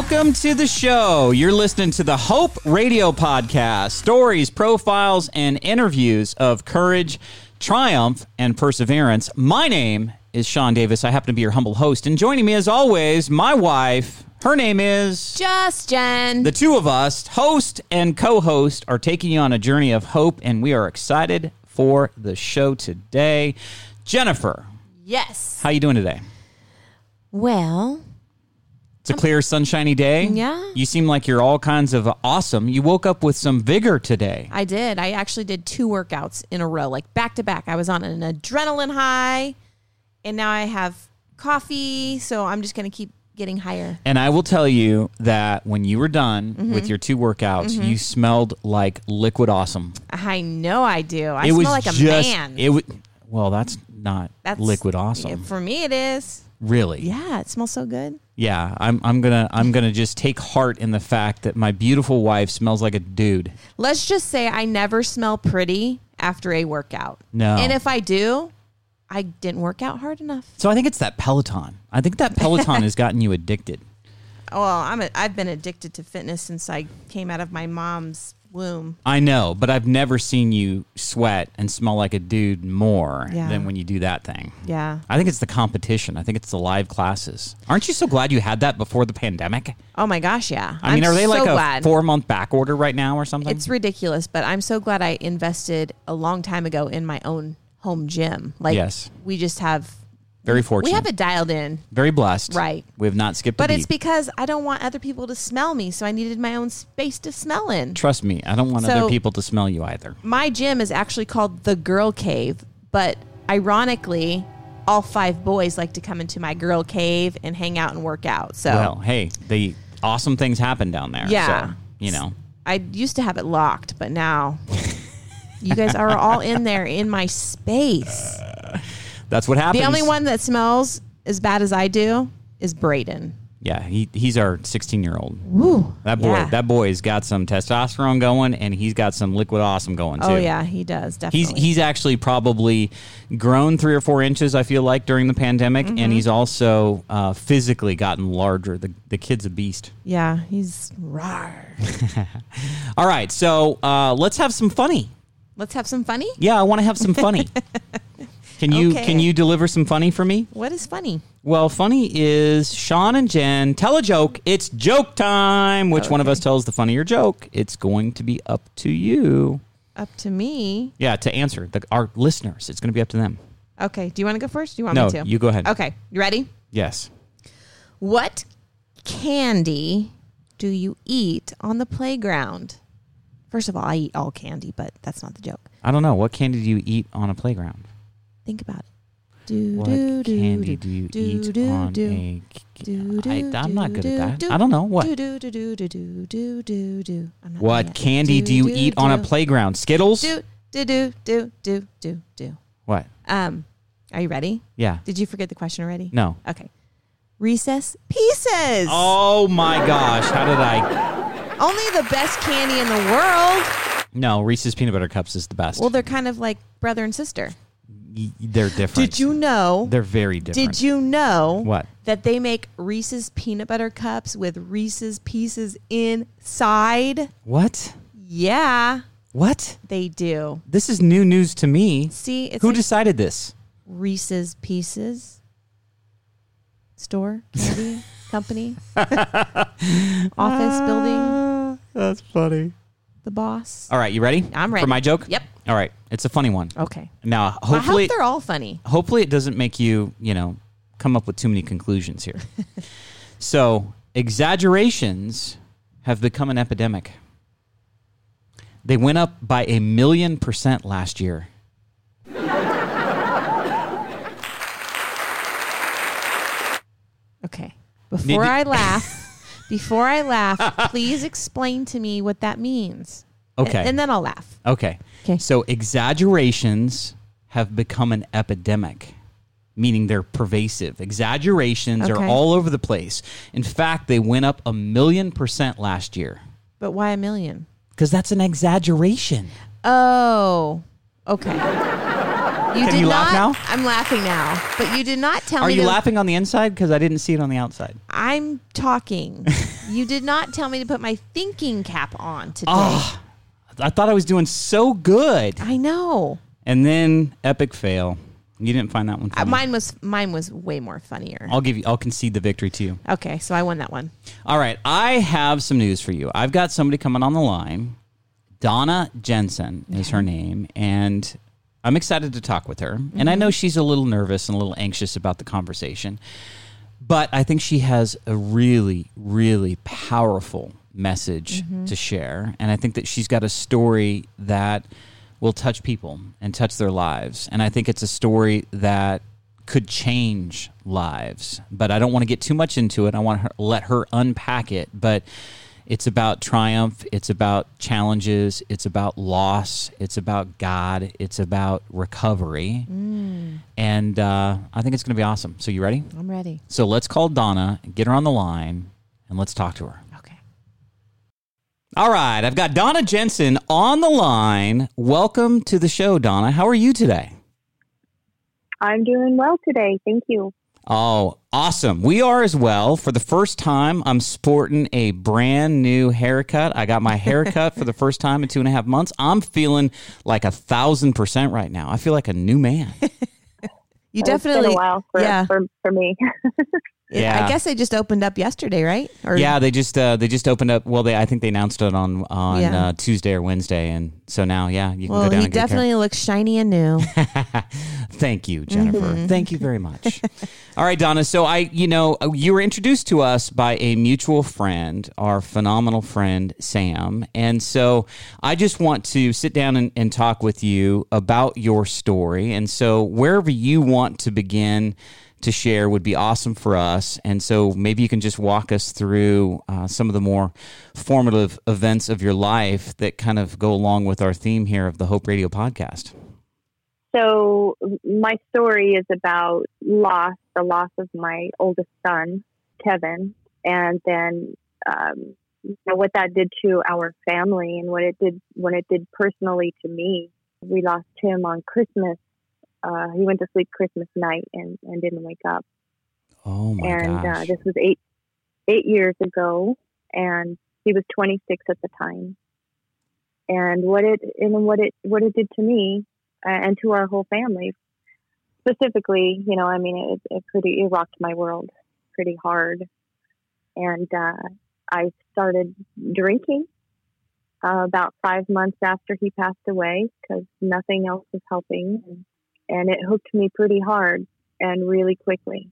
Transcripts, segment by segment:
Welcome to the show. You're listening to the Hope Radio Podcast stories, profiles, and interviews of courage, triumph, and perseverance. My name is Sean Davis. I happen to be your humble host. And joining me, as always, my wife. Her name is. Just Jen. The two of us, host and co host, are taking you on a journey of hope, and we are excited for the show today. Jennifer, yes. how are you doing today? Well, It's a clear, sunshiny day. Yeah. You seem like you're all kinds of awesome. You woke up with some vigor today. I did. I actually did two workouts in a row, like back to back. I was on an adrenaline high, and now I have coffee. So I'm just going to keep getting higher. And I will tell you that when you were done Mm-hmm. with your two workouts, you smelled like liquid awesome. I know I do. I smell like a man. it was well, that's not That's liquid awesome. For me, it is. Really. Yeah, it smells so good. Yeah, I'm I'm going to I'm going to just take heart in the fact that my beautiful wife smells like a dude. Let's just say I never smell pretty after a workout. No. And if I do, I didn't work out hard enough. So I think it's that Peloton. I think that Peloton has gotten you addicted. Well, I'm a, I've been addicted to fitness since I came out of my mom's womb. I know, but I've never seen you sweat and smell like a dude more Yeah. than when you do that thing. Yeah. I think it's the competition. I think it's the live classes. Aren't you so glad you had that before the pandemic? Oh my gosh, yeah. I mean, I'm are they so like a glad. four month back order right now or something? It's ridiculous, but I'm so glad I invested a long time ago in my own home gym. Like, Yes. we just have very fortunate. we have it dialed in, very blessed. Right. We have not skipped but it's because I don't want other people to smell me, so I needed my own space to smell in. Trust me, I don't want So- other people to smell you either. My gym is actually called the Girl Cave, but ironically, all five boys like to come into my girl cave and hang out and work out. So Well, hey, the awesome things happen down there. Yeah. So, you know. I used to have it locked, but now you guys are all in there in my space. That's what happens. The only one that smells as bad as I do is Braden. Yeah, he, he's our 16 year old. Woo. That boy, Yeah. that boy's got some testosterone going, and he's got some liquid awesome going too. Oh yeah, he does He's definitely. he's actually probably grown three or four inches. I feel like during the pandemic, Mm-hmm. and he's also uh, physically gotten larger. The the kid's a beast. yeah, he's rar. All right, so uh, let's have some funny. Let's have some funny. Yeah, I want to have some funny. can you Okay. can you deliver some funny for me? What is funny? Well, funny is Sean and Jen tell a joke. It's joke time. Which one of us tells the funnier joke? It's going to be up to you. Up to me. Yeah, to answer the, our listeners. It's going to be up to them. Okay. Do you want to go first? Do you want No, me to? you go ahead. Okay. You ready? Yes. What candy do you eat on the playground? First of all, I eat all candy, but that's not the joke. I don't know. What candy do you eat on a playground? Think about it. Do, what do, candy do, you do, eat do, on do, a? Do, do, I, I'm not good at that. I don't know what. Do, do, do, do, do, do, do, do. What candy do you eat on a playground? Skittles. Do, do, do, do, do, do, do. What? Um, are you ready? Yeah. Did you forget the question already? No. Okay. Recess pieces. Oh my gosh! How did I? Only the best candy in the world. No, Reese's peanut butter cups is the best. Well, they're kind of like brother and sister. They're different. Did you know? They're very different. Did you know What? that they make Reese's peanut butter cups with Reese's pieces inside? What? Yeah, What? they do. This is new news to me. See, it's Who like decided this? Reese's Pieces store, candy company, office building, ah, That's funny. The boss. All right, you ready? I'm ready. For my joke? Yep. All right, it's a funny one. Okay. Now, I hope hopefully, they're all funny. hopefully, it doesn't make you, you know, come up with too many conclusions here. so, exaggerations have become an epidemic. They went up by a million percent last year. Okay. Before I laugh, before I laugh, please explain to me what that means. Okay. And, and then I'll laugh. Okay. Okay. So exaggerations have become an epidemic, meaning they're pervasive. Exaggerations are all over the place. In fact, they went up a million percent last year But why a million? because that's an exaggeration. Oh, okay. You Can did you not. laugh now? I'm laughing now, but you did not tell me Are me. you to, laughing on the inside? Because I didn't see it on the outside. I'm talking. you did not tell me to put my thinking cap on today. Oh, I thought I was doing so good. I know. And then epic fail. You didn't find that one Uh, funny. mine was mine was way more funnier. I'll give you. I'll concede the victory to you. Okay, so I won that one. All right, I have some news for you. I've got somebody coming on the line. Donna Jensen is her name, and I'm excited to talk with her. And I know mm-hmm. she's a little nervous and a little anxious about the conversation, but I think she has a really, really powerful message mm-hmm. to share. And I think that she's got a story that will touch people and touch their lives. And I think it's a story that could change lives. But I don't want to get too much into it. I want to let her unpack it. But it's about triumph, it's about challenges, it's about loss, it's about God, it's about recovery. And uh, I think it's going to be awesome. So, you ready? I'm ready. So, let's call Donna, get her on the line, and let's talk to her. Okay. All right, I've got Donna Jensen on the line. Welcome to the show, Donna. How are you today? I'm doing well today. Thank you. Oh, awesome. We are as well. For the first time, I'm sporting a brand new haircut. I got my haircut for the first time in two and a half months. I'm feeling like a thousand percent right now. I feel like a new man. You It's definitely. been a while for, yeah. for, for me. Yeah. I guess they just opened up yesterday, right? Or yeah, they just uh, they just opened up. Well, they I think they announced it on on Yeah. uh, Tuesday or Wednesday, and so now, yeah, you can Well, go down he and get a definitely looks shiny and new. Thank you, Jennifer. Mm-hmm. Thank you very much. All right, Donna. So I, you know, you were introduced to us by a mutual friend, our phenomenal friend Sam, and so I just want to sit down and, and talk with you about your story. And so wherever you want to begin to share would be awesome for us. And so maybe you can just walk us through uh, some of the more formative events of your life that kind of go along with our theme here of the Hope Radio podcast. so my story is about loss, the loss of my oldest son, Kevin, and then um, you know, what that did to our family and what it did when it did personally to me. We lost him on Christmas. Uh, he went to sleep Christmas night and, and didn't wake up. Oh my and uh, this was eight eight years ago, and he was 26 at the time. And what it and what it what it did to me uh, and to our whole family, specifically, you know, I mean, it, it pretty it rocked my world pretty hard, and uh, I started drinking uh, about five months after he passed away because nothing else was helping, and, and it hooked me pretty hard and really quickly.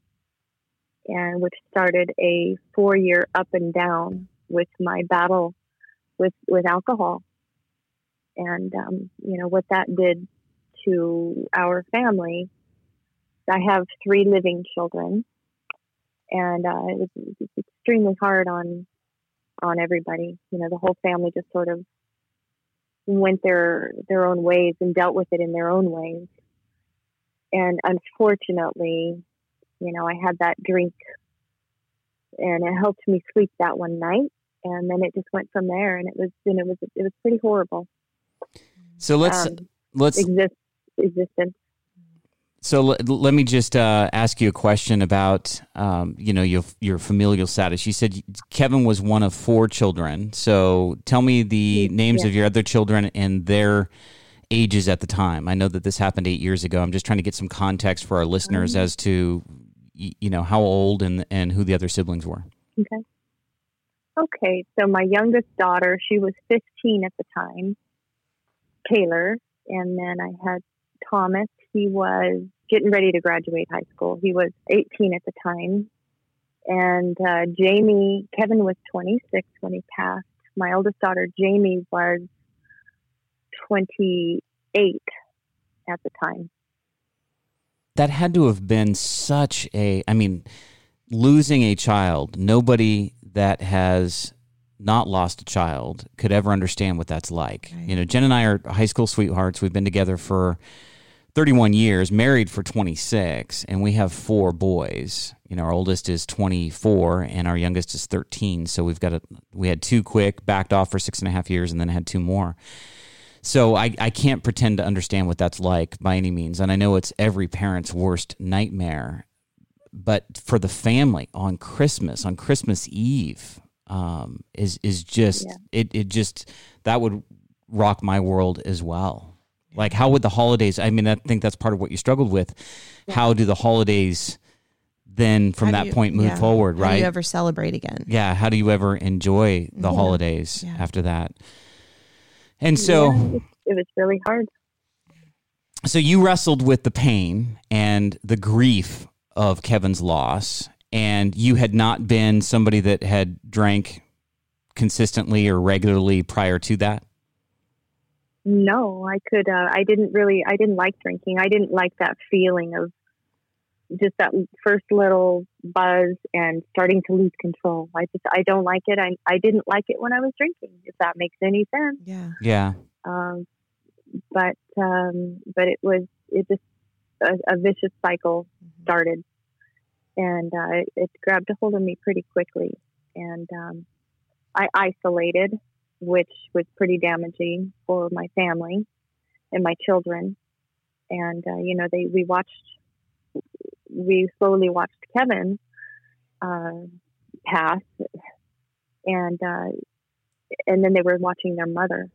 And which started a four year up and down with my battle with with alcohol. And um, you know what that did to our family i have three living children. And uh, it, was, it was extremely hard on on everybody. You know the whole family just sort of went their their own ways and dealt with it in their own ways and unfortunately you know, I had that drink and it helped me sleep that one night. And then it just went from there and it was, and it was, it was pretty horrible. So let's um, let's Exist, existence. so l- let me just uh, ask you a question about um, you know your your familial status. You said Kevin was one of four children. So tell me the names yeah. of your other children and their ages at the time. I know that this happened eight years ago. I'm just trying to get some context for our listeners Um, as to you know how old and and who the other siblings were. Okay. Okay. So my youngest daughter, she was 15 at the time, Taylor. And then I had Thomas. He was getting ready to graduate high school. He was 18 at the time. And uh, Jamie, Kevin was 26 when he passed. My oldest daughter, Jamie, was 28 at the time. that had to have been such a i mean losing a child. Nobody that has not lost a child could ever understand what that's like. Right. you know jen and i are high school sweethearts. We've been together for 31 years married for 26 and we have four boys. You know our oldest is 24 and our youngest is 13 so we've got a we had two quick backed off for six and a half years and then had two more So I, I can't pretend to understand what that's like by any means. And I know it's every parent's worst nightmare. But for the family on Christmas, on Christmas Eve, um, is is just Yeah. it it just that would rock my world as well. Like how would the holidays I mean I think that's part of what you struggled with. How do the holidays then from How that you- point move yeah. forward, How right? do you ever celebrate again? yeah, how do you ever enjoy the Yeah. holidays Yeah. after that? And so Yeah, it, it was really hard. so you wrestled with the pain and the grief of Kevin's loss, and you had not been somebody that had drank consistently or regularly prior to that. No, I could. Uh, I didn't really. I didn't like drinking. I didn't like that feeling of just that first little buzz and starting to lose control. I just. I don't like it. I. I didn't like it when I was drinking. If that makes any sense. Yeah. Yeah, Um, but um, but it was. It just a, a vicious cycle started, and uh, it, it grabbed a hold of me pretty quickly, and um, I isolated, which was pretty damaging for my family and my children. And uh, you know, they we watched, we slowly watched Kevin uh, pass, and uh, and then they were watching their mother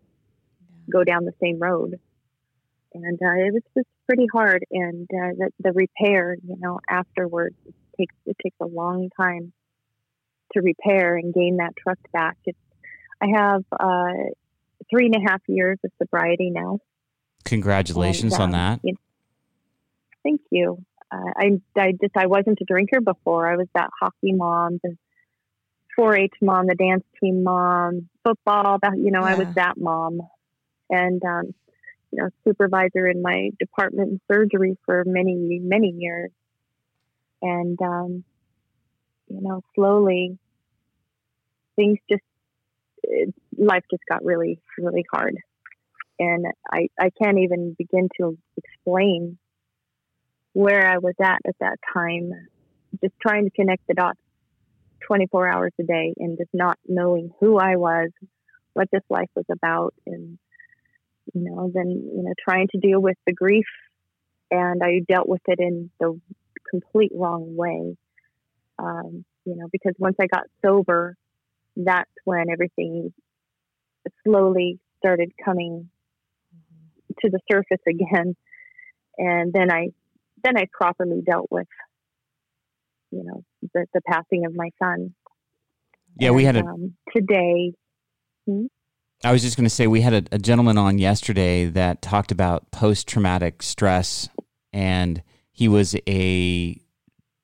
go down the same road. And uh, it was just pretty hard, and uh, the, the repair, you know, afterwards it takes it takes a long time to repair and gain that trust back. It's, I have uh, three and a half years of sobriety now. congratulations And, on um, that. you- Thank you. Uh, I, I just I wasn't a drinker before. I was that hockey mom, the 4-H mom, the dance team mom, football. That you know, I was that mom, and um, you know, supervisor in my department in surgery for many many years, and um, you know, slowly things just it, life just got really really hard and I, I can't even begin to explain where I was at at that time. Just trying to connect the dots 24 hours a day and just not knowing who I was, what this life was about, and you know, then you know, trying to deal with the grief, and I dealt with it in the complete wrong way. Um, you know, because once I got sober, that's when everything slowly started coming to the surface again and then i then i properly dealt with you know the, the passing of my son Yeah, we had And, a. um, today I was just going to say we had a, a gentleman on yesterday that talked about post traumatic stress, and he was a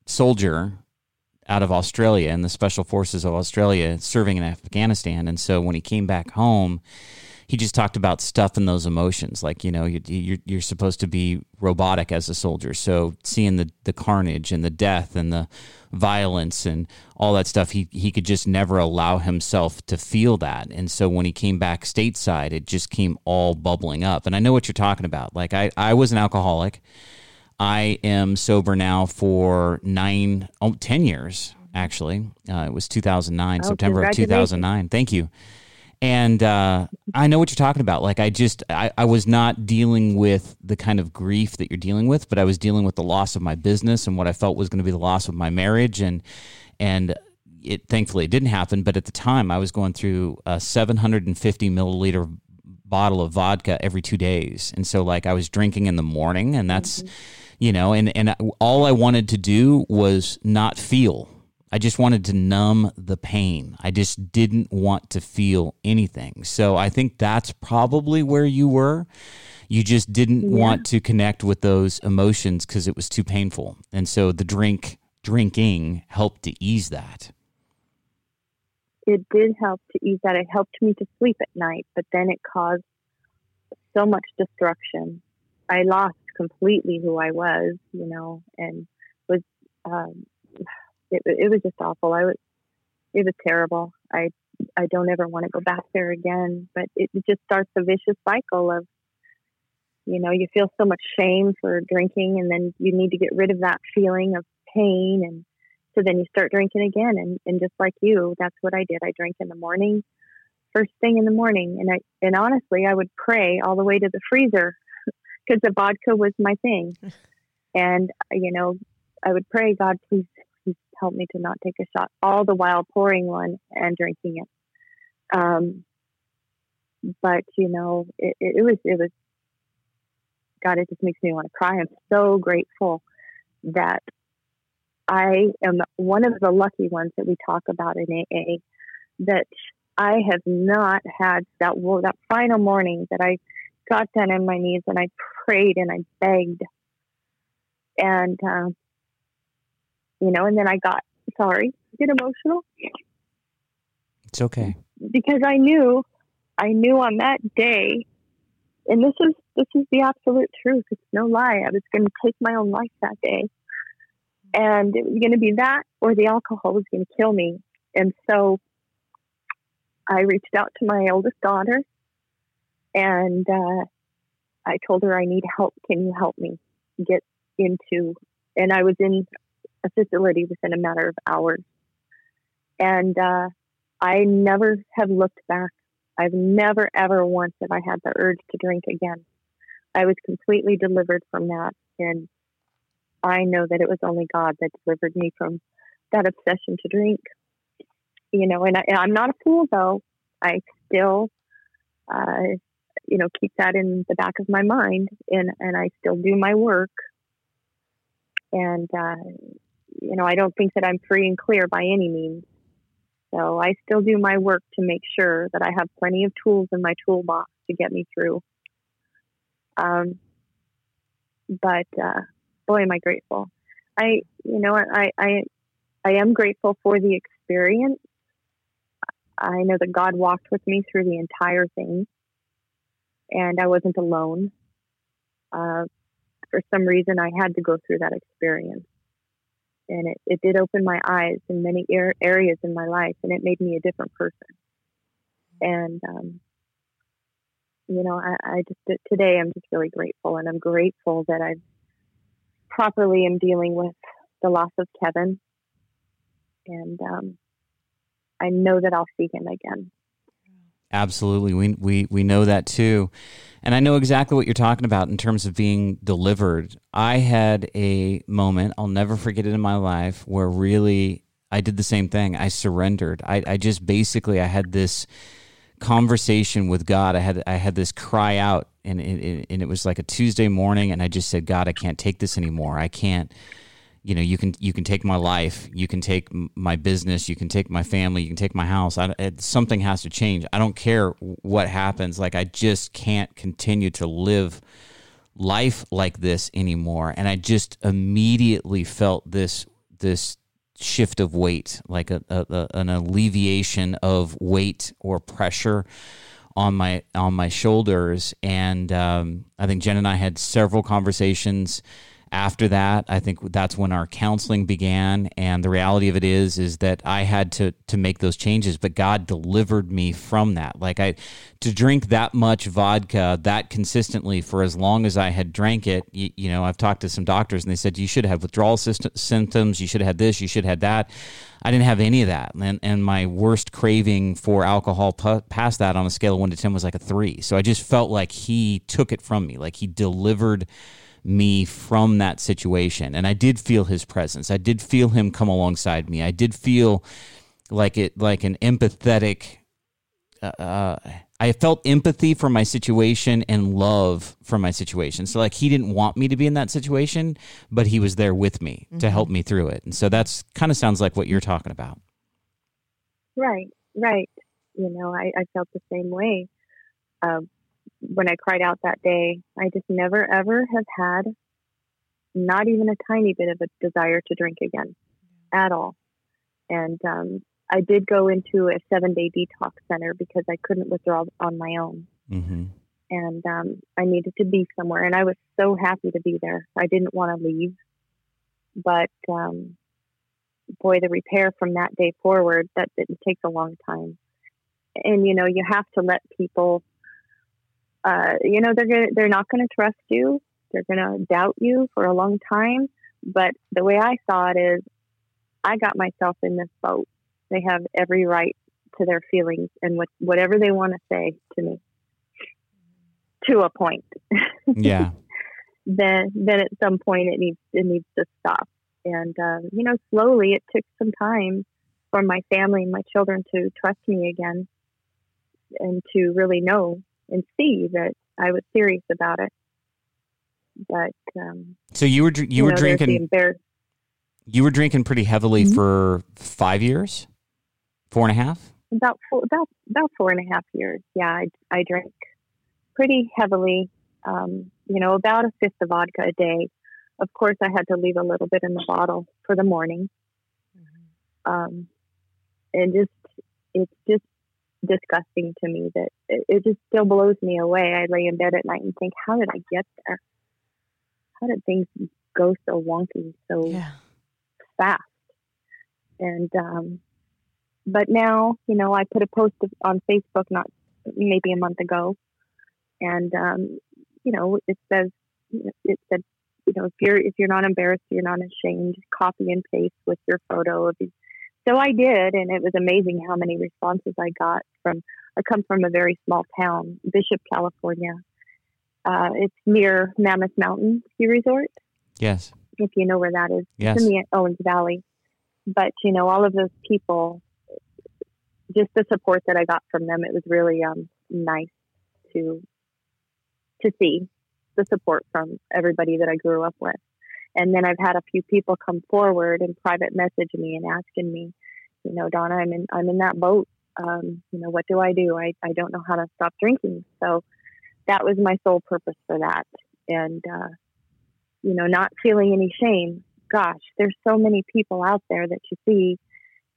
soldier out of Australia in the Special Forces of Australia serving in Afghanistan. And so when he came back home, he just talked about stuff in those emotions. Like, you know, you, you're, you're supposed to be robotic as a soldier. So seeing the, the carnage and the death and the violence and all that stuff, he, he could just never allow himself to feel that. And so when he came back stateside, it just came all bubbling up. And I know what you're talking about. Like, I, I was an alcoholic. I am sober now for nine, oh, 10 years, actually. Uh, it was 2009, Oh, September of 2009. Thank you. And uh, I know what you're talking about. Like, I just, I, I was not dealing with the kind of grief that you're dealing with, but I was dealing with the loss of my business and what I felt was going to be the loss of my marriage. And, and, it thankfully it didn't happen, but at the time I was going through a 750 milliliter bottle of vodka every two days, and so like I was drinking in the morning, and that's you know, and and all I wanted to do was not feel. I just wanted to numb the pain. I just didn't want to feel anything. So I think that's probably where you were. You just didn't want to connect with those emotions because it was too painful, and so the drink drinking helped to ease that. it did help to ease that it helped me to sleep at night but then it caused so much destruction i lost completely who i was you know and was um it, it was just awful. I was it was terrible. I i don't ever want to go back there again but it just starts a vicious cycle of you know you feel so much shame for drinking and then you need to get rid of that feeling of pain. And so then you start drinking again. And, and just like you that's what i did. I drank in the morning first thing in the morning. And I, and honestly, I would pray all the way to the freezer because the vodka was my thing. and, you know, I would pray, God, please, please help me to not take a shot, all the while pouring one and drinking it. Um, but you know, it, it was, it was, God, it just makes me want to cry. I'm so grateful that I am one of the lucky ones that we talk about in AA that I have not had that well, that final morning that I got down on my knees and I prayed and I begged and uh, you know and then I got sorry get emotional it's okay because I knew I knew on that day and this is this is the absolute truth it's no lie I was going to take my own life that day and it was going to be that or the alcohol was going to kill me and so I reached out to my oldest daughter and uh, I told her I need help. Can you help me get into? And I was in a facility within a matter of hours, and uh, I never have looked back. I've never ever once have I had the urge to drink again. I was completely delivered from that, and I know that it was only God that delivered me from that obsession to drink. You know, and, I, am not a fool though. I still, uh, you know, keep that in the back of my mind, and and I still do my work. And uh, you know, I don't think that I'm free and clear by any means. So I still do my work to make sure that I have plenty of tools in my toolbox to get me through. Um, but uh, boy, am I grateful. I, you know, I, I, I am grateful for the experience. I know that God walked with me through the entire thing, and I wasn't alone. Uh, for some reason, I had to go through that experience, and it, it did open my eyes in many er- areas in my life, and it made me a different person. And um, you know, I, I just today I'm just really grateful, and I'm grateful that I've properly am dealing with the loss of Kevin, and um, I know that I'll see him again. Absolutely, we we we know that too, and I know exactly what you're talking about in terms of being delivered. I had a moment I'll never forget it in my life where really I did the same thing. I surrendered. I, I just basically I had this conversation with God. I had I had this cry out, and it, and it was like a Tuesday morning, and I just said, God, I can't take this anymore. I can't. You know, you can you can take my life, you can take my business, you can take my family, you can take my house. I, it, something has to change. I don't care what happens. Like I just can't continue to live life like this anymore. And I just immediately felt this this shift of weight, like a, a, an alleviation of weight or pressure on my on my shoulders. And um, I think Jen and I had several conversations after that i think that's when our counseling began and the reality of it is is that i had to to make those changes but god delivered me from that like i to drink that much vodka that consistently for as long as i had drank it you, you know i've talked to some doctors and they said you should have withdrawal system, symptoms you should have had this you should have had that I didn't have any of that, and and my worst craving for alcohol p- past that on a scale of one to ten was like a three. So I just felt like he took it from me, like he delivered me from that situation. And I did feel his presence. I did feel him come alongside me. I did feel like it, like an empathetic. Uh, uh, I felt empathy for my situation and love for my situation. So, like, he didn't want me to be in that situation, but he was there with me mm-hmm. to help me through it. And so that's kind of sounds like what you're talking about. Right, right. You know, I, I felt the same way. Um, when I cried out that day, I just never ever have had not even a tiny bit of a desire to drink again at all. And um, I did go into a seven day detox center because I couldn't withdraw on my own. Mm-hmm. And um, I needed to be somewhere. And I was so happy to be there. I didn't want to leave. But um, boy, the repair from that day forward, that didn't take a long time. And, you know, you have to let people uh, you know, they're gonna, they're not going to trust you. They're going to doubt you for a long time. But the way I saw it is, I got myself in this boat. They have every right to their feelings and what whatever they want to say to me to a point. Yeah. then then at some point it needs it needs to stop. And uh, you know, slowly it took some time for my family and my children to trust me again and to really know and see that I was serious about it. But um, so you were you, you were know, drinking you were drinking pretty heavily mm-hmm. for five years, four and a half. About four, about about four and a half years. Yeah, I I drank pretty heavily. Um, you know, about a fifth of vodka a day. Of course, I had to leave a little bit in the bottle for the morning. Mm-hmm. Um, and just it's just disgusting to me that it, it, just still blows me away. I lay in bed at night and think, how did I get there? How did things go so wonky so yeah. fast? And um, but now, you know, I put a post on Facebook not maybe a month ago, and um, you know, it says it said, you know, if you're if you're not embarrassed, you're not ashamed. Copy and paste with your photo of so I did, and it was amazing how many responses I got from. I come from a very small town, Bishop, California. Uh, it's near Mammoth Mountain Ski Resort. Yes. If you know where that is. Yes. It's in the Owens Valley. But, you know, all of those people, just the support that I got from them, it was really um, nice to to see the support from everybody that I grew up with. And then I've had a few people come forward and private message me and asking me, you know, Donna, I'm in I'm in that boat. Um, you know, what do I do? I, I don't know how to stop drinking. So that was my sole purpose for that. And uh, you know, not feeling any shame. Gosh, there's so many people out there that you see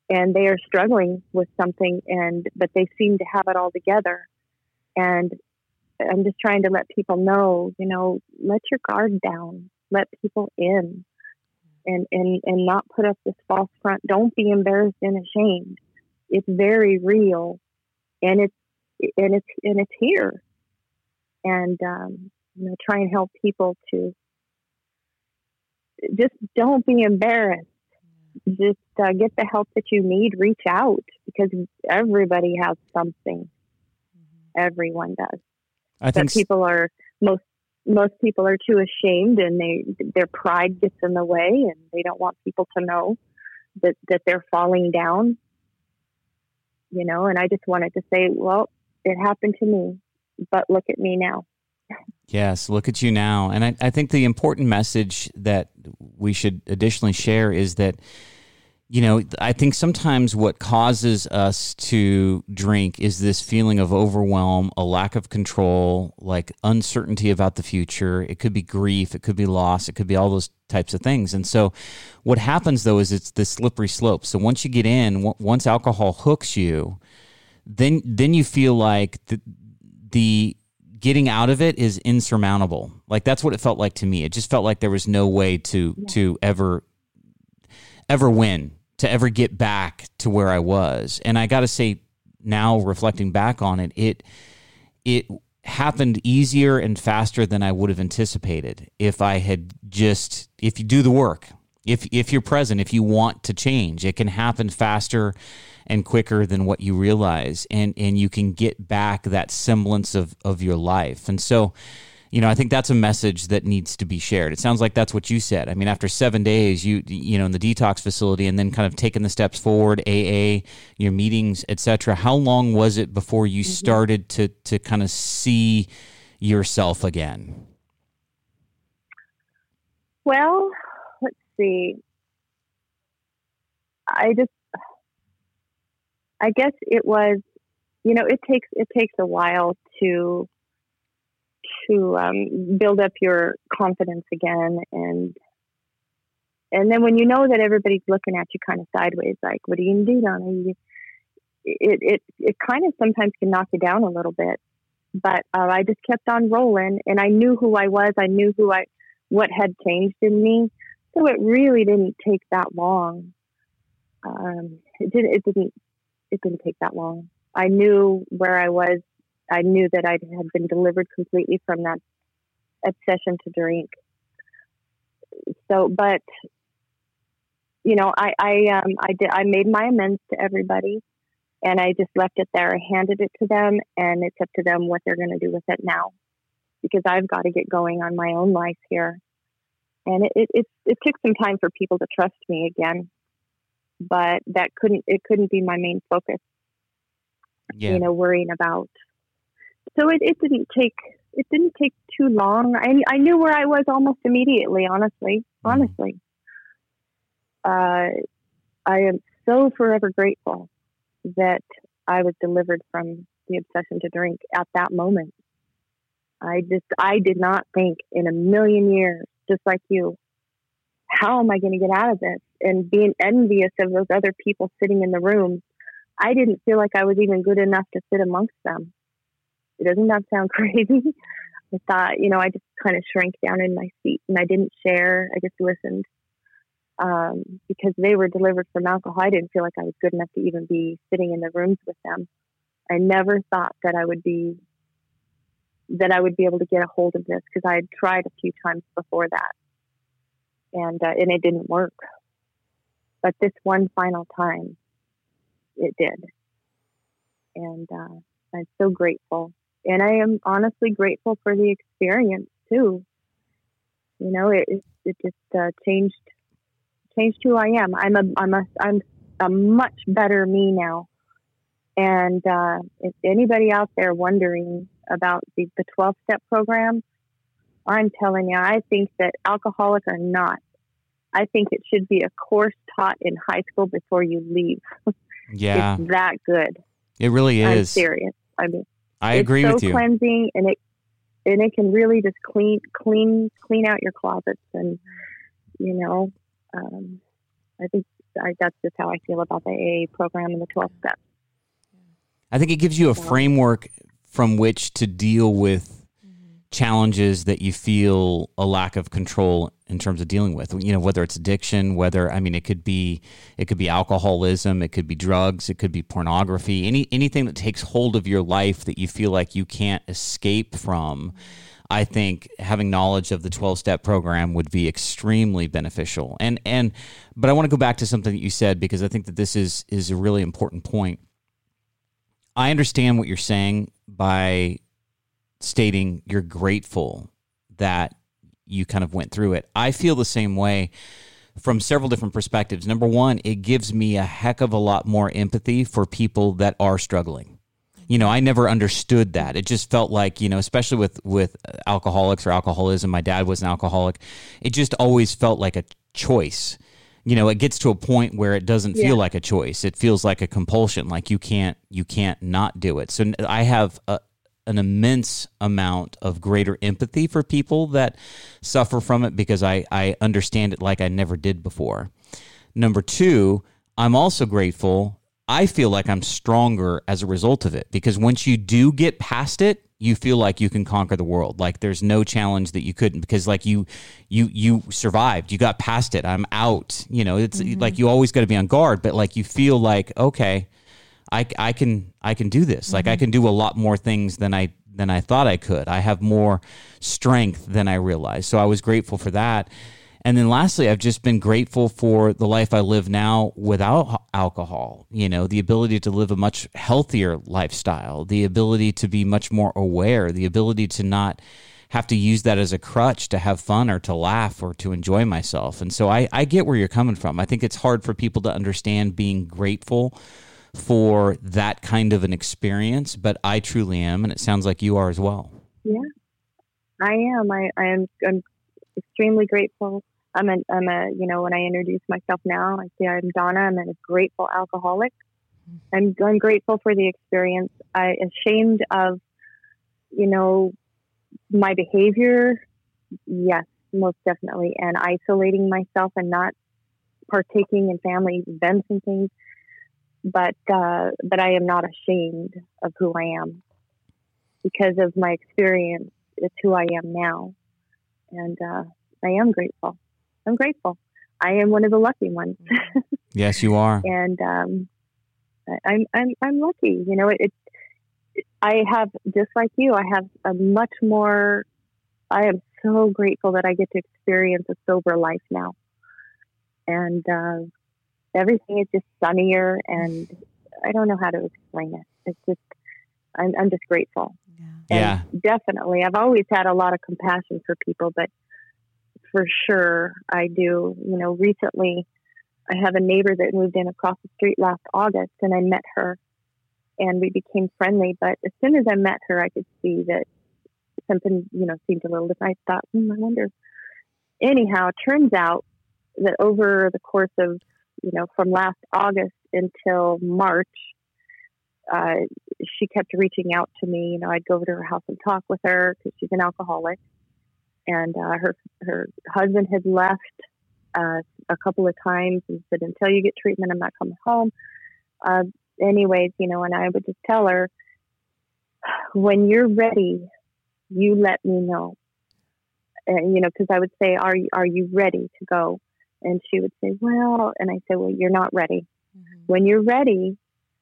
and they are struggling with something and but they seem to have it all together. And I'm just trying to let people know, you know, let your guard down let people in and, and, and not put up this false front. Don't be embarrassed and ashamed. It's very real and it's, and it's, and it's here. And, um, you know, try and help people to just don't be embarrassed. Just uh, get the help that you need. Reach out because everybody has something. Everyone does. I think people are most most people are too ashamed and they their pride gets in the way and they don't want people to know that that they're falling down. You know and i just wanted to say well it happened to me but look at me now. Yes look at you now. And i, I think the important message that we should additionally share is that you know, I think sometimes what causes us to drink is this feeling of overwhelm, a lack of control, like uncertainty about the future. It could be grief, it could be loss, it could be all those types of things. And so, what happens though is it's this slippery slope. So once you get in, once alcohol hooks you, then then you feel like the, the getting out of it is insurmountable. Like that's what it felt like to me. It just felt like there was no way to yeah. to ever ever win to ever get back to where I was. And I got to say, now reflecting back on it, it it happened easier and faster than I would have anticipated if I had just if you do the work. If if you're present, if you want to change, it can happen faster and quicker than what you realize and and you can get back that semblance of of your life. And so you know, I think that's a message that needs to be shared. It sounds like that's what you said. I mean, after seven days, you you know, in the detox facility, and then kind of taking the steps forward, AA, your meetings, etc. How long was it before you mm-hmm. started to to kind of see yourself again? Well, let's see. I just, I guess it was, you know, it takes it takes a while to to um, build up your confidence again. And and then when you know that everybody's looking at you kind of sideways like what are you gonna do Donna? It, it it kind of sometimes can knock you down a little bit. But uh, I just kept on rolling and I knew who I was. I knew who I what had changed in me. So it really didn't take that long. Um, it didn't it didn't it didn't take that long. I knew where I was I knew that I had been delivered completely from that obsession to drink. So, but you know, I I um I did I made my amends to everybody. And I just left it there. I handed it to them, and it's up to them what they're going to do with it now, because I've got to get going on my own life here. And it, it, it, it took some time for people to trust me again, but that couldn't it couldn't be my main focus. Yeah. You know, worrying about. So it, it didn't take it didn't take too long. I I knew where I was almost immediately. Honestly, Mhm. honestly, uh, I am so forever grateful that I was delivered from the obsession to drink at that moment. I just I did not think in a million years, just like you, how am I going to get out of this? And being envious of those other people sitting in the room, I didn't feel like I was even good enough to sit amongst them. Doesn't that sound crazy? I thought, you know, I just kind of shrank down in my seat and I didn't share. I just listened um, because they were delivered from alcohol. I didn't feel like I was good enough to even be sitting in the rooms with them. I never thought that I would be that I would be able to get a hold of this because I had tried a few times before that, and uh, and it didn't work. But this one final time, it did, and uh, I'm so grateful. And I am honestly grateful for the experience too. You know, it it, just uh, changed changed who I am. I'm a I'm a I'm a much better me now. And uh, if anybody out there wondering about the, the 12 step program, I'm telling you, I think that alcoholic or not, I think it should be a course taught in high school before you leave. Yeah, It's that good. it really is. I'm serious. I mean, I agree so with you. cleansing and it and it can really just clean clean clean out your closets and you know um, I think I, that's just how I feel about the AA program and the 12 steps. I think it gives you a framework from which to deal with challenges that you feel a lack of control in terms of dealing with. You know, whether it's addiction, whether I mean it could be it could be alcoholism, it could be drugs, it could be pornography, any anything that takes hold of your life that you feel like you can't escape from. I think having knowledge of the 12 step program would be extremely beneficial. And and but I want to go back to something that you said because I think that this is is a really important point. I understand what you're saying by stating you're grateful that you kind of went through it. I feel the same way from several different perspectives. Number one, it gives me a heck of a lot more empathy for people that are struggling. You know, I never understood that. It just felt like, you know, especially with with alcoholics or alcoholism, my dad was an alcoholic. It just always felt like a choice. You know, it gets to a point where it doesn't feel Yeah. like a choice. It feels like a compulsion, like you can't you can't not do it. So I have a, an immense amount of greater empathy for people that suffer from it because I, I understand it like I never did before. Number two, I'm also grateful. I feel like I'm stronger as a result of it because once you do get past it, you feel like you can conquer the world. Like there's no challenge that you couldn't because like you you you survived. You got past it. I'm out. You know, it's mm-hmm. like you always got to be on guard, but like you feel like okay, I, I can I can do this. Like I mm-hmm. can do a lot more things than I than I thought I could. I have more strength than I realized. So I was grateful for that. And then lastly, I've just been grateful for the life I live now without alcohol. You know, the ability to live a much healthier lifestyle, the ability to be much more aware, the ability to not have to use that as a crutch to have fun or to laugh or to enjoy myself. And so I, I get where you're coming from. I think it's hard for people to understand being grateful for that kind of an experience, but I truly am, and it sounds like you are as well. Yeah, I am. I, I am. I'm extremely grateful. I'm a, I'm a, you know, when I introduce myself now, I say I'm Donna. I'm a grateful alcoholic. I'm, I'm grateful for the experience. I ashamed of, you know, my behavior. Yes, most definitely. And isolating myself and not partaking in family events and things. But, uh, but I am not ashamed of who I am because of my experience. It's who I am now. And, uh, I am grateful. I'm grateful. I am one of the lucky ones, Yes, you are. and um, I- I'm I'm I'm lucky. You know, it, it. I have just like you. I have a much more. I am so grateful that I get to experience a sober life now, and uh, everything is just sunnier, and I don't know how to explain it. It's just I'm I'm just grateful. Yeah. Yeah. definitely. I've always had a lot of compassion for people, but for sure I do. You know, recently I have a neighbor that moved in across the street last August and I met her and we became friendly. But as soon as I met her, I could see that something, you know, seemed a little different. I thought, hmm, I wonder. Anyhow, it turns out that over the course of, you know, from last August until March, uh, she kept reaching out to me. You know, I'd go over to her house and talk with her because she's an alcoholic, and uh, her her husband had left uh, a couple of times and said, "Until you get treatment, I'm not coming home." Uh, anyways, you know, and I would just tell her, "When you're ready, you let me know." And you know, because I would say, "Are you are you ready to go?" And she would say, "Well," and I said, "Well, you're not ready." Mhm. when you're ready,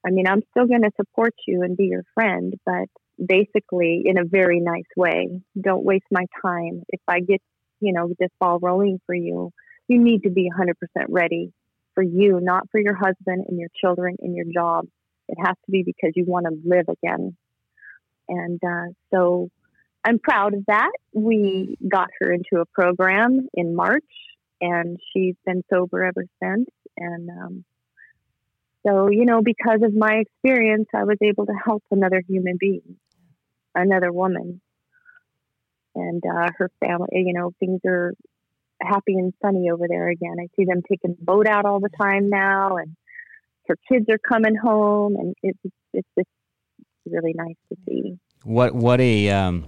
I mean, I'm still going to support you and be your friend, but basically in a very nice way. Don't waste my time. If I get, you know, this ball rolling for you, you need to be 100% ready for you, not for your husband and your children and your job. It has to be because you want to live again. And uh, so I'm proud of that. We got her into a program in March, and she's been sober ever since. And um, so, you know, because of my experience, I was able to help another human being, another woman. And uh, her family, you know, things are happy and sunny over there again. I see them taking the boat out all the time now, and her kids are coming home, and it's it's just really nice to see. What what a um,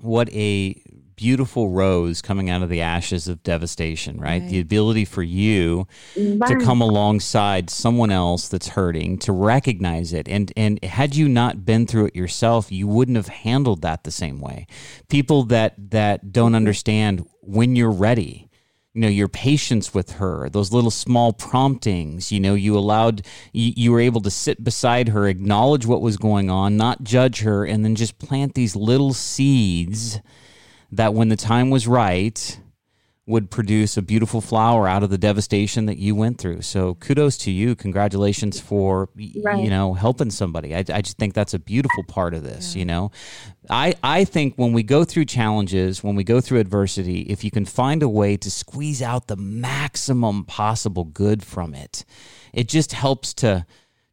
what a beautiful rose coming out of the ashes of devastation, right? The ability for you to come alongside someone else that's hurting, to recognize it. And and had you not been through it yourself, you wouldn't have handled that the same way. People that that don't mm-hmm. understand when you're ready. You know, your patience with her, those little small promptings, you know, you allowed, you, you were able to sit beside her, acknowledge what was going on, not judge her, and then just plant these little seeds that when the time was right, would produce a beautiful flower out of the devastation that you went through. So kudos to you. Congratulations for Right. you know helping somebody. I, I just think that's a beautiful part of this. You know, I I think when we go through challenges, when we go through adversity, if you can find a way to squeeze out the maximum possible good from it, it just helps to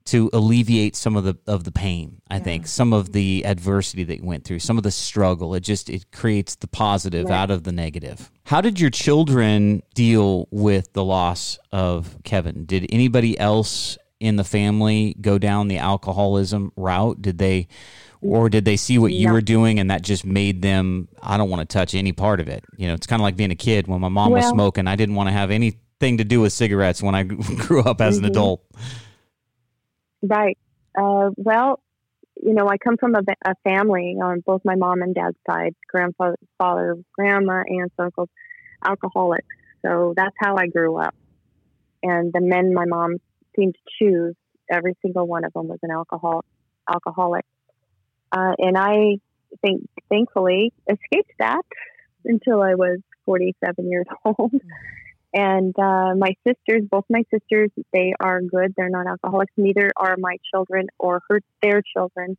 to alleviate some of the of the pain. I think some of the adversity that you went through, some of the struggle. It just it creates the positive Right. out of the negative. How did your children deal with the loss of Kevin? Did anybody else in the family go down the alcoholism route? Did they or did they see what you No. were doing and that just made them I don't want to touch any part of it. You know, it's kind of like being a kid when my mom was smoking, I didn't want to have anything to do with cigarettes when I grew up as an Mhm. adult. Right. Uh, well, you know, I come from a, a family on both my mom and dad's side, grandfather, father, grandma, aunts, uncles, alcoholics. So that's how I grew up. And the men my mom seemed to choose, every single one of them was an alcohol alcoholic. Uh, and I think, thankfully, escaped that until I was 47 years old. And uh, my sisters, both my sisters, they are good. They're not alcoholics. Neither are my children or her their children.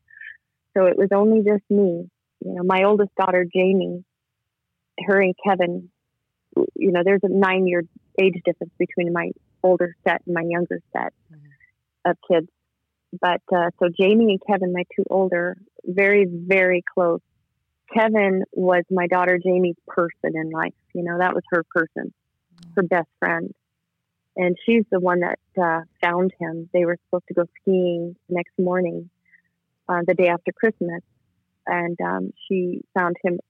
So it was only just me. You know, my oldest daughter, Jamie, her and Kevin. You know, there's a nine year age difference between my older set and my younger set of kids. But uh, so Jamie and Kevin, my two older, very very close. Kevin was my daughter Jamie's person in life. You know, that was her person her best friend. And she's the one that uh, found him. They were supposed to go skiing the next morning, uh, the day after Christmas. And um, she found him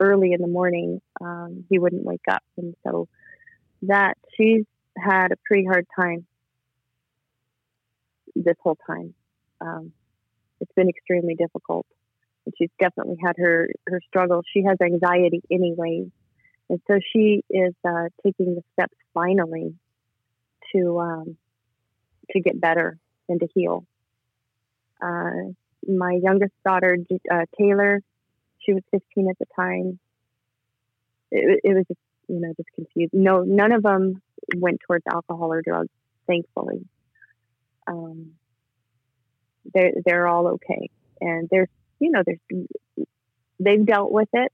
early in the morning. Um, he wouldn't wake up. And so that she's had a pretty hard time this whole time. Um, it's been extremely difficult. And she's definitely had her, her struggles. She has anxiety anyways. And so she is uh, taking the steps finally to um, to get better and to heal. Uh, my youngest daughter, uh, Taylor, she was 15 at the time. It, it was just, you know, just confused. No, none of them went towards alcohol or drugs, thankfully. Um, they're they're all okay. And there's you know there's they've dealt with it.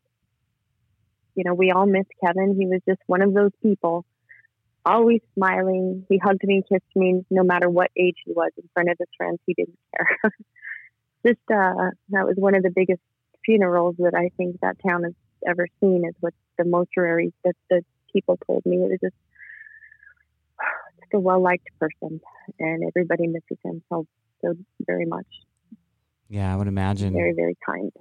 You know, we all miss Kevin. He was just one of those people, always smiling. He hugged me, kissed me, no matter what age he was in front of his friends. He didn't care. just uh, that was one of the biggest funerals that I think that town has ever seen. Is what the mortuaries that the people told me. It was just just a well liked person, and everybody misses him so so very much. Yeah, I would imagine. Very very kind.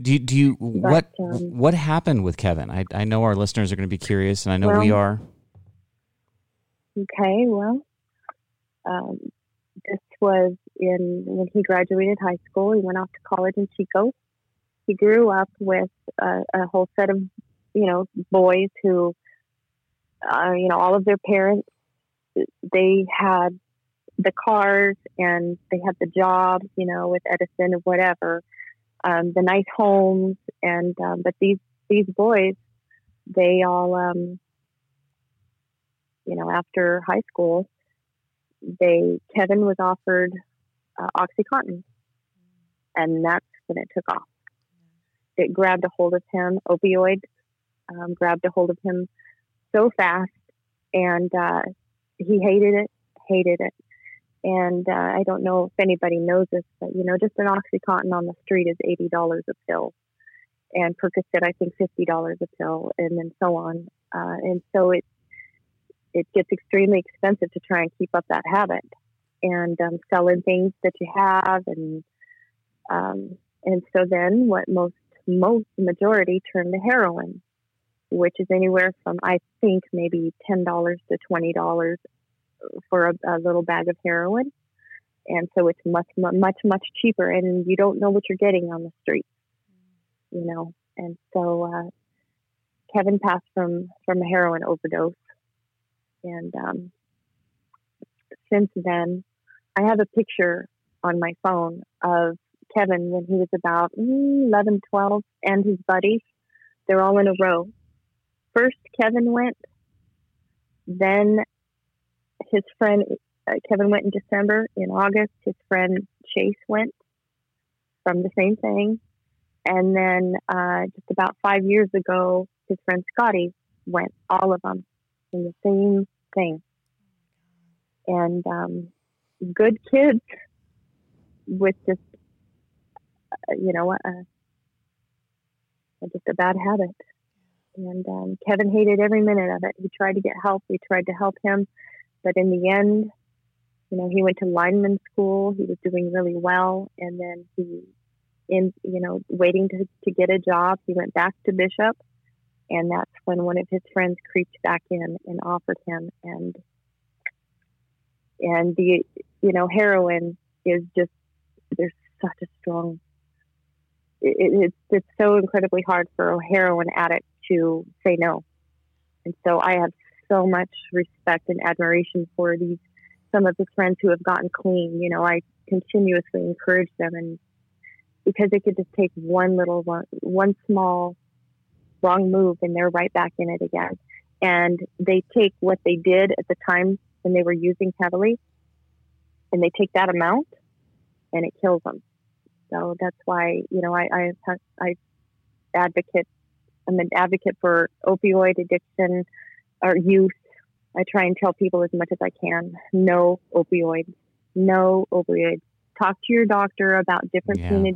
Do you, do you what um, what happened with Kevin? I I know our listeners are going to be curious, and I know well, we are. Okay, well, um, this was in when he graduated high school. He went off to college in Chico. He grew up with a, a whole set of you know boys who, uh, you know, all of their parents. They had the cars and they had the jobs, you know, with Edison or whatever um, the nice homes, and um, but these these boys, they all, um, you know, after high school, they Kevin was offered uh, OxyContin, and that's when it took off. It grabbed a hold of him. Opioid um, grabbed a hold of him so fast, and uh, he hated it, hated it. And uh, I don't know if anybody knows this, but you know, just an OxyContin on the street is eighty dollars a pill, and Percocet I think fifty dollars a pill, and then so on. Uh, and so it it gets extremely expensive to try and keep up that habit, and um, selling things that you have, and um, and so then what most most majority turn to heroin, which is anywhere from I think maybe ten dollars to twenty dollars for a, a little bag of heroin, and so it's much much much cheaper, and you don't know what you're getting on the street, you know. And so uh, Kevin passed from from a heroin overdose, and um, since then, I have a picture on my phone of Kevin when he was about mm, 11, 12, and his buddies. They're all in a row. First, Kevin went, then his friend uh, Kevin went in December. In August, his friend Chase went from the same thing. And then uh, just about five years ago, his friend Scotty went, all of them, in the same thing. And um, good kids with just, uh, you know, uh, just a bad habit. And um, Kevin hated every minute of it. He tried to get help. We tried to help him. But in the end, you know, he went to lineman school. He was doing really well, and then he, in you know, waiting to to get a job, he went back to Bishop, and that's when one of his friends creeped back in and offered him, and and the you know heroin is just there's such a strong it, it's it's so incredibly hard for a heroin addict to say no. And so i have so much respect and admiration for these some of his friends who have gotten clean. You know, I continuously encourage them, and because it could just take one little one, one small wrong move, and they're right back in it again. And they take what they did at the time when they were using heavily, and they take that amount, and it kills them. So that's why you know I I, I advocate. I'm an advocate for opioid addiction or use. I try and tell people as much as I can no opioids, no opioids. Talk to your doctor about different yeah.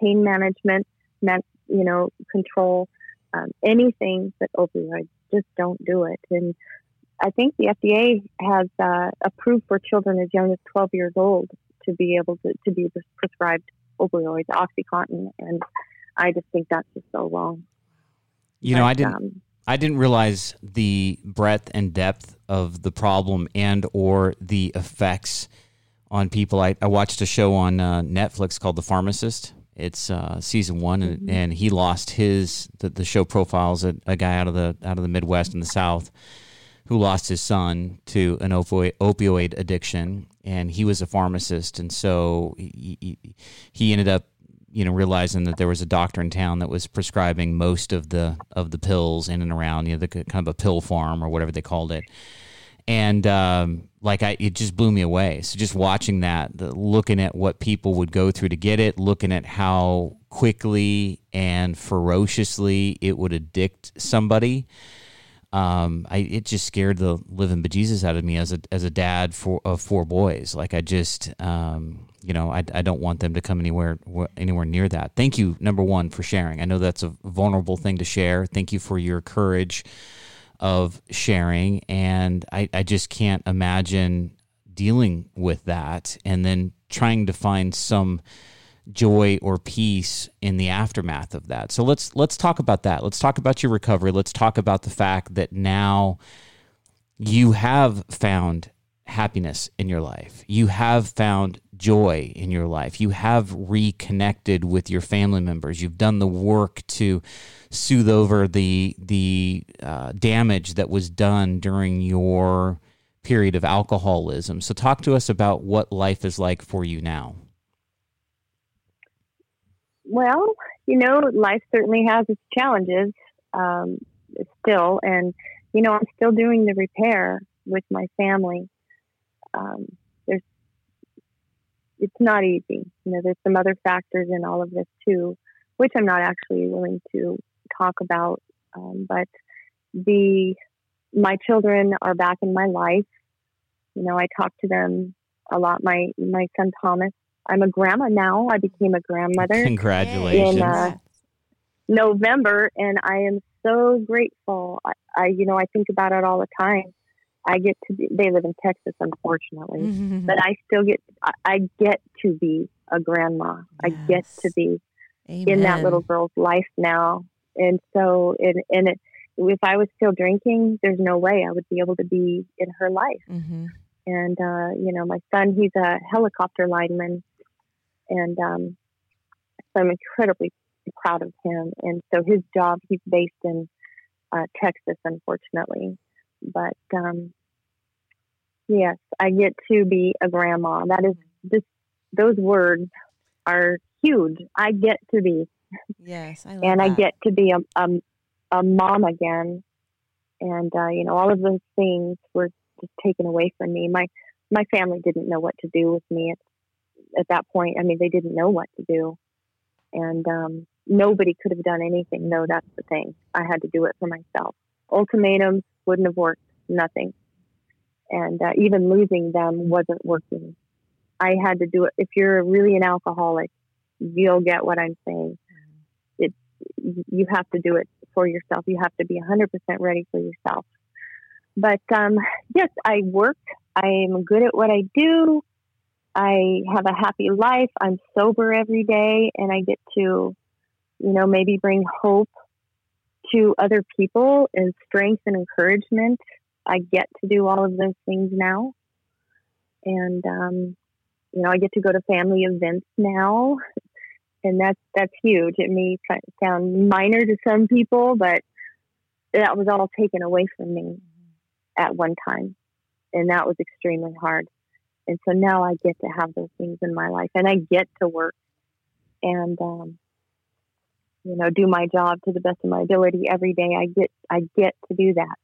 pain, management, you know, control, um, anything but opioids. Just don't do it. And I think the FDA has uh, approved for children as young as 12 years old to be able to, to be prescribed opioids, OxyContin, and I just think that's just so wrong. You know, I didn't. Um, I didn't realize the breadth and depth of the problem and or the effects on people. I, I watched a show on uh, Netflix called The Pharmacist. It's uh, season one, and, mm-hmm. and, he lost his. The, the show profiles a, a, guy out of the out of the Midwest and the South who lost his son to an opioid, opioid addiction, and he was a pharmacist, and so he, he, he ended up you know realizing that there was a doctor in town that was prescribing most of the of the pills in and around you know the kind of a pill farm or whatever they called it and um, like I, it just blew me away. So just watching that, the, looking at what people would go through to get it, looking at how quickly and ferociously it would addict somebody. Um, I it just scared the living bejesus out of me as a as a dad for of four boys. Like I just um, you know I, I don't want them to come anywhere anywhere near that. Thank you number one for sharing. I know that's a vulnerable thing to share. Thank you for your courage of sharing. And I, I just can't imagine dealing with that and then trying to find some joy or peace in the aftermath of that. So let's let's talk about that. Let's talk about your recovery. Let's talk about the fact that now you have found happiness in your life. You have found joy in your life. You have reconnected with your family members. You've done the work to soothe over the the uh, damage that was done during your period of alcoholism. So, talk to us about what life is like for you now. Well, you know, life certainly has its challenges um, still, and you know, I'm still doing the repair with my family. Um, it's not easy. You know, there's some other factors in all of this too, which I'm not actually willing to talk about. Um, but the my children are back in my life. You know, I talk to them a lot. My my son Thomas. I'm a grandma now. I became a grandmother. Congratulations. In uh, November, and I am so grateful. I, I, you know, I think about it all the time. I get to be, they live in Texas, unfortunately, mm-hmm. but I still get, I, get to be a grandma. Yes. I get to be Amen. in that little girl's life now and so and and it, if I was still drinking, there's no way I would be able to be in her life. Mm-hmm. And uh, you know, my son, he's a helicopter lineman, and um, so I'm incredibly proud of him. And so his job, he's based in uh, Texas, unfortunately, but um, yes, I get to be a grandma. That is just those words are huge. I get to be Yes, I love and that. I get to be a, a, a mom again, and uh, you know all of those things were just taken away from me. My my family didn't know what to do with me at, at that point. I mean, they didn't know what to do, and um, nobody could have done anything. No, that's the thing. I had to do it for myself. Ultimatums wouldn't have worked. Nothing, and uh, even losing them wasn't working. I had to do it. If you're really an alcoholic, you'll get what I'm saying It, you have to do it for yourself. You have to be 100% ready for yourself. But um, yes, I work. I'm good at what I do. I have a happy life. I'm sober every day, and I get to, you know, maybe bring hope to other people is strength and encouragement. I get to do all of those things now. And, um, you know, I get to go to family events now and that's that's huge. It may sound minor to some people, but that was all taken away from me at one time, and that was extremely hard. And so now I get to have those things in my life, and I get to work and um, you know do my job to the best of my ability every day. I get I get to do that.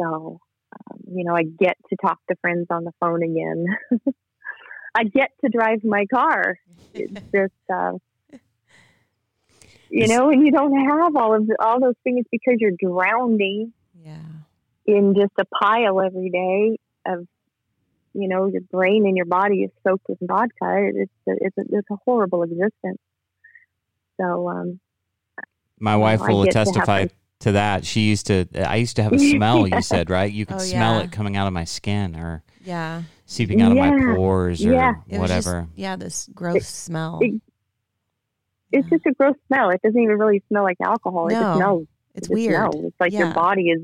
So um, you know I get to talk to friends on the phone again. I get to drive my car. It's just, uh, you know, and you don't have all of the, all those things because you're drowning yeah. in just a pile every day of, you know, your brain and your body is soaked with vodka. It's a, it's a, it's a horrible existence. So, um, my wife know, will testify to, to, that. She used to, I used to have a smell. yeah. You said right? You could oh, smell yeah. it coming out of my skin, or yeah, seeping out yeah. of my pores or yeah. whatever. Just, yeah, this gross it, smell. It, it's just a gross smell. It doesn't even really smell like alcohol. No, it just smells. It's it weird. Smells. It's like yeah. your body is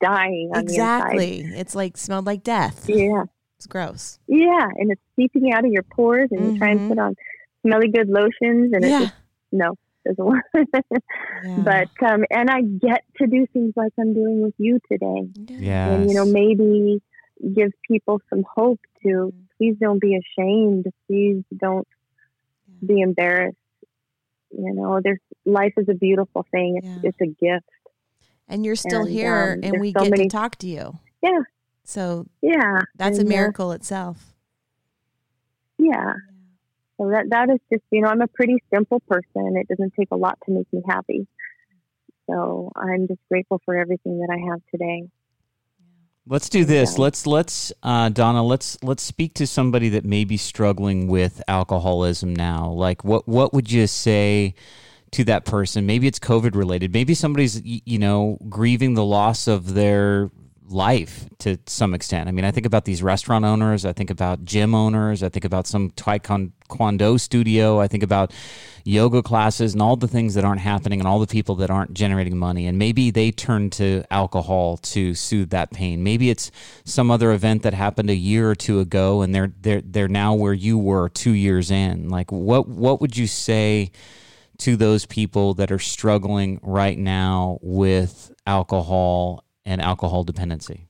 dying exactly. It's like smelled like death. Yeah. It's gross. Yeah, and it's seeping out of your pores, and mm-hmm. you try and put on smelly good lotions, and yeah. it just no doesn't work. yeah. But um, and I get to do things like I'm doing with you today. Yeah, and you know maybe give people some hope to please don't be ashamed. Please don't be embarrassed. You know, there's life is a beautiful thing. It's, yeah. it's a gift. And you're still and, here, um, and we so get many, to talk to you. Yeah. So Yeah. that's a And, uh, miracle itself. Yeah. So that that is just you know I'm a pretty simple person. It doesn't take a lot to make me happy. So I'm just grateful for everything that I have today. Let's do this. Yeah. Let's let's uh, Donna. Let's let's speak to somebody that may be struggling with alcoholism now. Like, what what would you say to that person? Maybe it's COVID related. Maybe somebody's you know grieving the loss of their life to some extent. I mean, I think about these restaurant owners. I think about gym owners. I think about some taekwondo studio. I think about yoga classes and all the things that aren't happening and all the people that aren't generating money. And maybe they turn to alcohol to soothe that pain. Maybe it's some other event that happened a year or two ago and they're they're they're now where you were 2 years in. Like what what would you say to those people that are struggling right now with alcohol and alcohol dependency?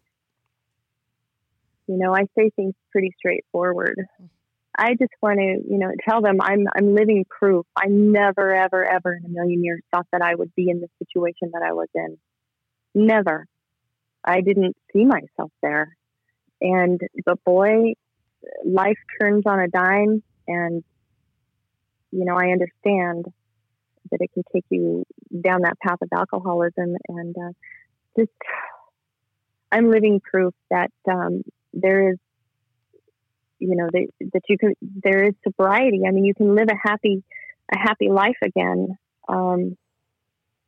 You know, I say things pretty straightforward. I just want to, you know, tell them I'm I'm living proof. I never, ever, ever in a million years thought that I would be in the situation that I was in. Never. I didn't see myself there. And but boy, life turns on a dime and you know, I understand that it can take you down that path of alcoholism and uh, just I'm living proof that um, there is you know that, that you can there is sobriety. I mean you can live a happy a happy life again um,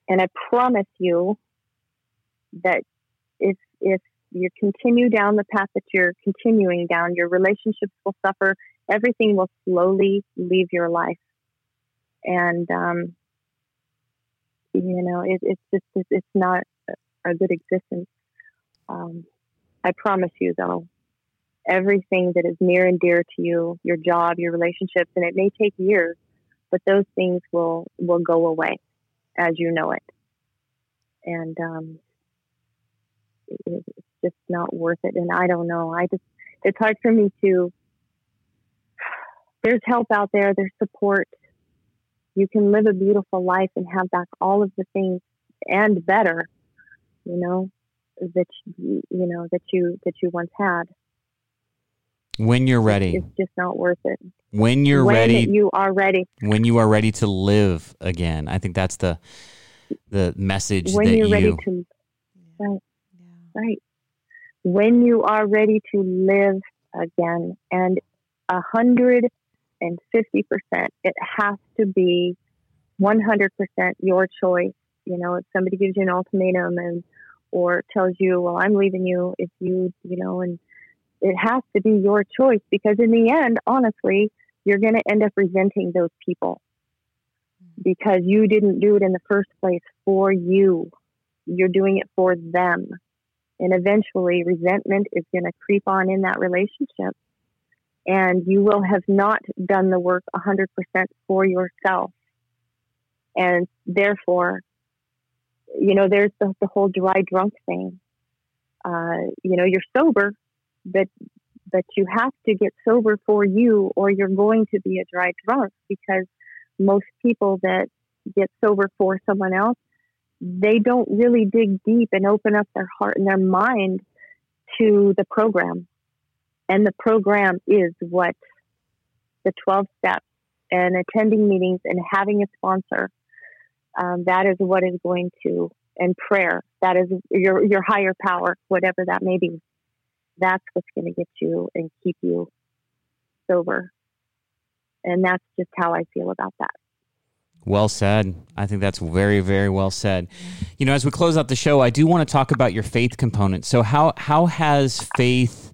and i promise you that if if you continue down the path that you're continuing down your relationships will suffer. Everything will slowly leave your life. And um, you know it, it's just it's, it's not a good existence um, i promise you though everything that is near and dear to you, your job, your relationships, and it may take years, but those things will will go away as you know it. And um, it, it's just not worth it. And I don't know. I just it's hard for me to. There's help out there. There's support. You can live a beautiful life and have back all of the things and better, you know, that you, you know that you that you once had. When you're ready, it's just not worth it. when you're when ready, you are ready, when you are ready to live again. I think that's the the message when that you're you ready to, right, right, when you are ready to live again, and a hundred and fifty percent, it has to be one hundred percent your choice. You know, if somebody gives you an ultimatum and or tells you, "Well, I'm leaving you," if you, you know, and it has to be your choice because in the end, honestly, you're going to end up resenting those people mm-hmm. because you didn't do it in the first place for you. You're doing it for them. And eventually, resentment is going to creep on in that relationship. And you will have not done the work 100% for yourself. And therefore, you know, there's the, the whole dry drunk thing. Uh, you know, you're sober, but but you have to get sober for you or you're going to be a dry drunk because most people that get sober for someone else they don't really dig deep and open up their heart and their mind to the program. And the program is what? The 12 steps and attending meetings and having a sponsor um, that is what is going to and prayer that is your your higher power whatever that may be that's what's going to get you and keep you sober. And that's just how I feel about that. Well said. I think that's very, very well said. You know, as we close out the show, I do want to talk about your faith component. So, how how has faith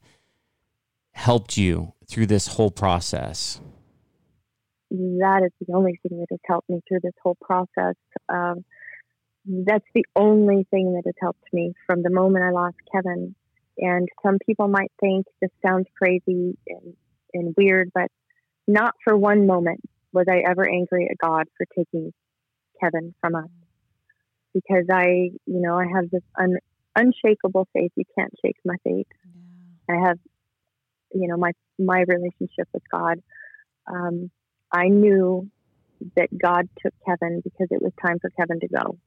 helped you through this whole process? That is the only thing that has helped me through this whole process. Um, that's the only thing that has helped me from the moment I lost Kevin. And some people might think this sounds crazy and, and weird, but not for one moment was I ever angry at God for taking Kevin from us. Because I, you know, I have this un, unshakable faith. You can't shake my faith. I have, you know, my my relationship with God. Um, I knew that God took Kevin because it was time for Kevin to go.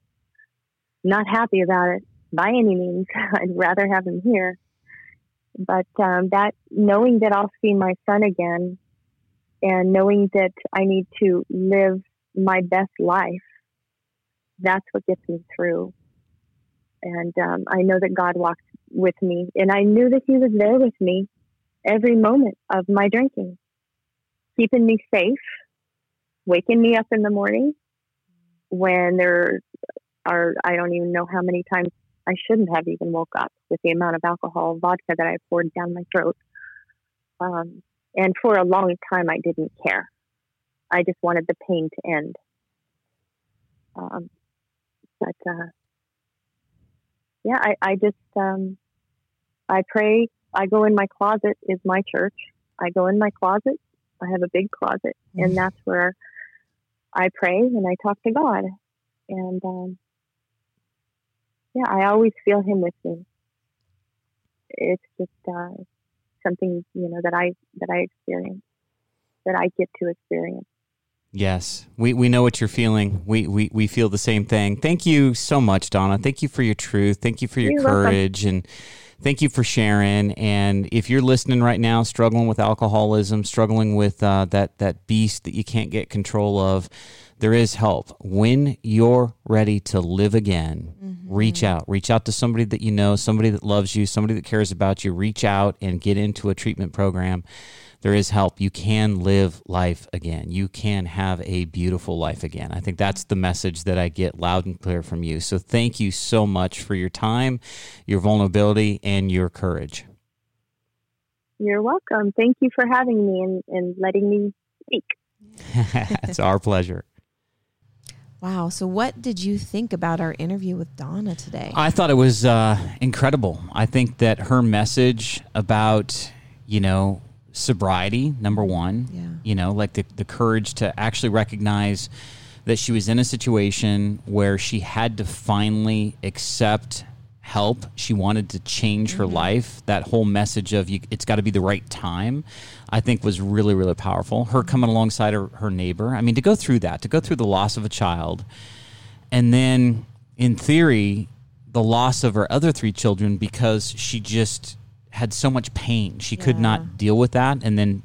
Not happy about it by any means. I'd rather have him here, but um, that knowing that I'll see my son again, and knowing that I need to live my best life, that's what gets me through. And um, I know that God walks with me, and I knew that He was there with me every moment of my drinking, keeping me safe, waking me up in the morning when there are, I don't even know how many times I shouldn't have even woke up with the amount of alcohol vodka that I poured down my throat. Um, and for a long time, I didn't care. I just wanted the pain to end. Um, but uh, yeah, I, I just um, I pray. I go in my closet is my church. I go in my closet. I have a big closet, mm-hmm. and that's where I pray and I talk to God. And um, yeah, I always feel Him with me. It's just uh, something you know that I that I experience, that I get to experience. Yes, we, we know what you're feeling. We, we we feel the same thing. Thank you so much, Donna. Thank you for your truth. Thank you for your you're courage welcome. and thank you for sharing. And if you're listening right now, struggling with alcoholism, struggling with uh, that that beast that you can't get control of, there is help. When you're ready to live again, mm-hmm. reach out. Reach out to somebody that you know, somebody that loves you, somebody that cares about you. Reach out and get into a treatment program there is help. You can live life again. You can have a beautiful life again. I think that's the message that I get loud and clear from you. So thank you so much for your time, your vulnerability, and your courage. You're welcome. Thank you for having me and, and letting me speak. it's our pleasure. Wow. So, what did you think about our interview with Donna today? I thought it was uh, incredible. I think that her message about, you know, sobriety number one. Yeah. you know like the, the courage to actually recognize that she was in a situation where she had to finally accept help. She wanted to change her mm-hmm. life. That whole message of you, it's got to be the right time i think was really really powerful. Her coming alongside her, her neighbor. I mean to go through that to go through the loss of a child and then in theory the loss of her other three children because she just had so much pain. She yeah. could not deal with that. And then,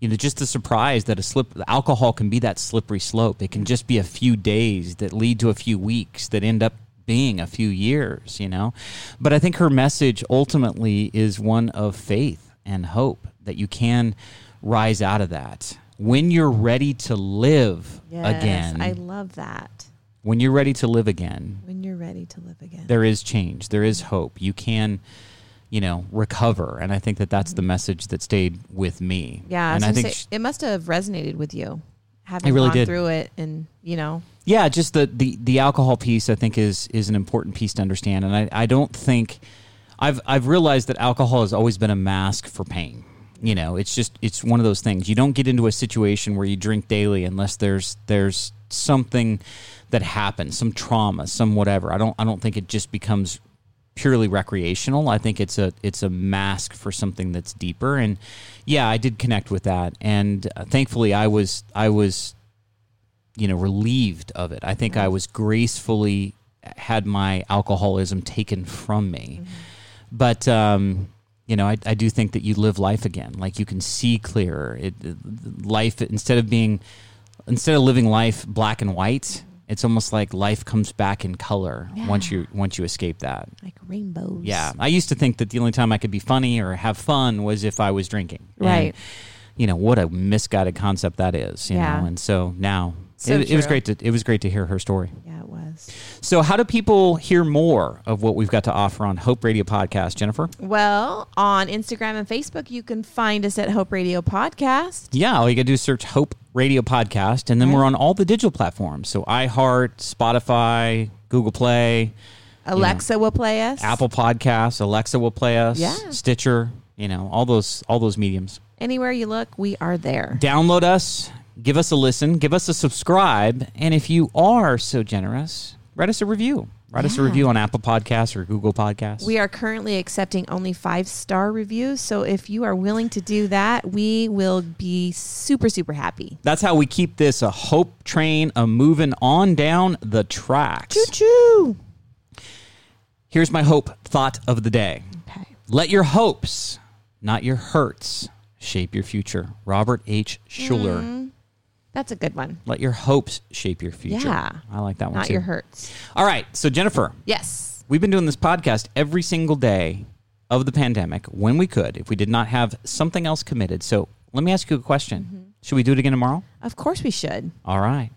you know, just the surprise that a slip, alcohol can be that slippery slope. It can mm. just be a few days that lead to a few weeks that end up being a few years, you know. But I think her message ultimately is one of faith and hope that you can rise out of that when you're ready to live yes, again. I love that. When you're ready to live again. When you're ready to live again. There is change. There is mm. hope. You can you know, recover. And I think that that's the message that stayed with me. Yeah, and I, think say, it must have resonated with you having really gone did. through it, and you know. Yeah, just the, the the alcohol piece I think is is an important piece to understand, and I, I don't think I've I've realized that alcohol has always been a mask for pain. You know, it's just it's one of those things. You don't get into a situation where you drink daily unless there's there's something that happens, some trauma, some whatever. I don't I don't think it just becomes purely recreational. I think it's a it's a mask for something that's deeper. And yeah, I did connect with that, and uh, thankfully, I was I was you know relieved of it. I think I was gracefully had my alcoholism taken from me, mm-hmm. but. Um, you know, I, I do think that you live life again. Like you can see clearer. It, life instead of being, instead of living life black and white, it's almost like life comes back in color yeah. once you once you escape that. Like rainbows. Yeah, I used to think that the only time I could be funny or have fun was if I was drinking. Right. And, you know what a misguided concept that is. You yeah. know, and so now so it, it, was great to it was great to hear her story. Yeah, it was. So, how do people hear more of what we've got to offer on Hope Radio Podcast, Jennifer? Well, on Instagram and Facebook, you can find us at Hope Radio Podcast. Yeah, all you got to do is search Hope Radio Podcast, and then right. we're on all the digital platforms. So, iHeart, Spotify, Google Play, Alexa you know, will play us. Apple Podcasts, Alexa will play us. Yeah. Stitcher, you know, all those all those mediums. Anywhere you look, we are there. Download us give us a listen, give us a subscribe, and if you are so generous, write us a review. Write yeah. us a review on Apple Podcasts or Google Podcasts. We are currently accepting only five star reviews. So if you are willing to do that, we will be super, super happy. That's how we keep this a hope train a moving on down the tracks. Choo choo. Here's my hope thought of the day. Okay. Let your hopes, not your hurts, shape your future. Robert H. Schuller. Mm-hmm. That's a good one. Let your hopes shape your future. Yeah. I like that one Not too. your hurts. All right. So, Jennifer, Yes. we've been doing this podcast every single day of the pandemic when we could, if we did not have something else committed. So, let me ask you a question. Mm-hmm. Should we do it again tomorrow? Of course we should. All right.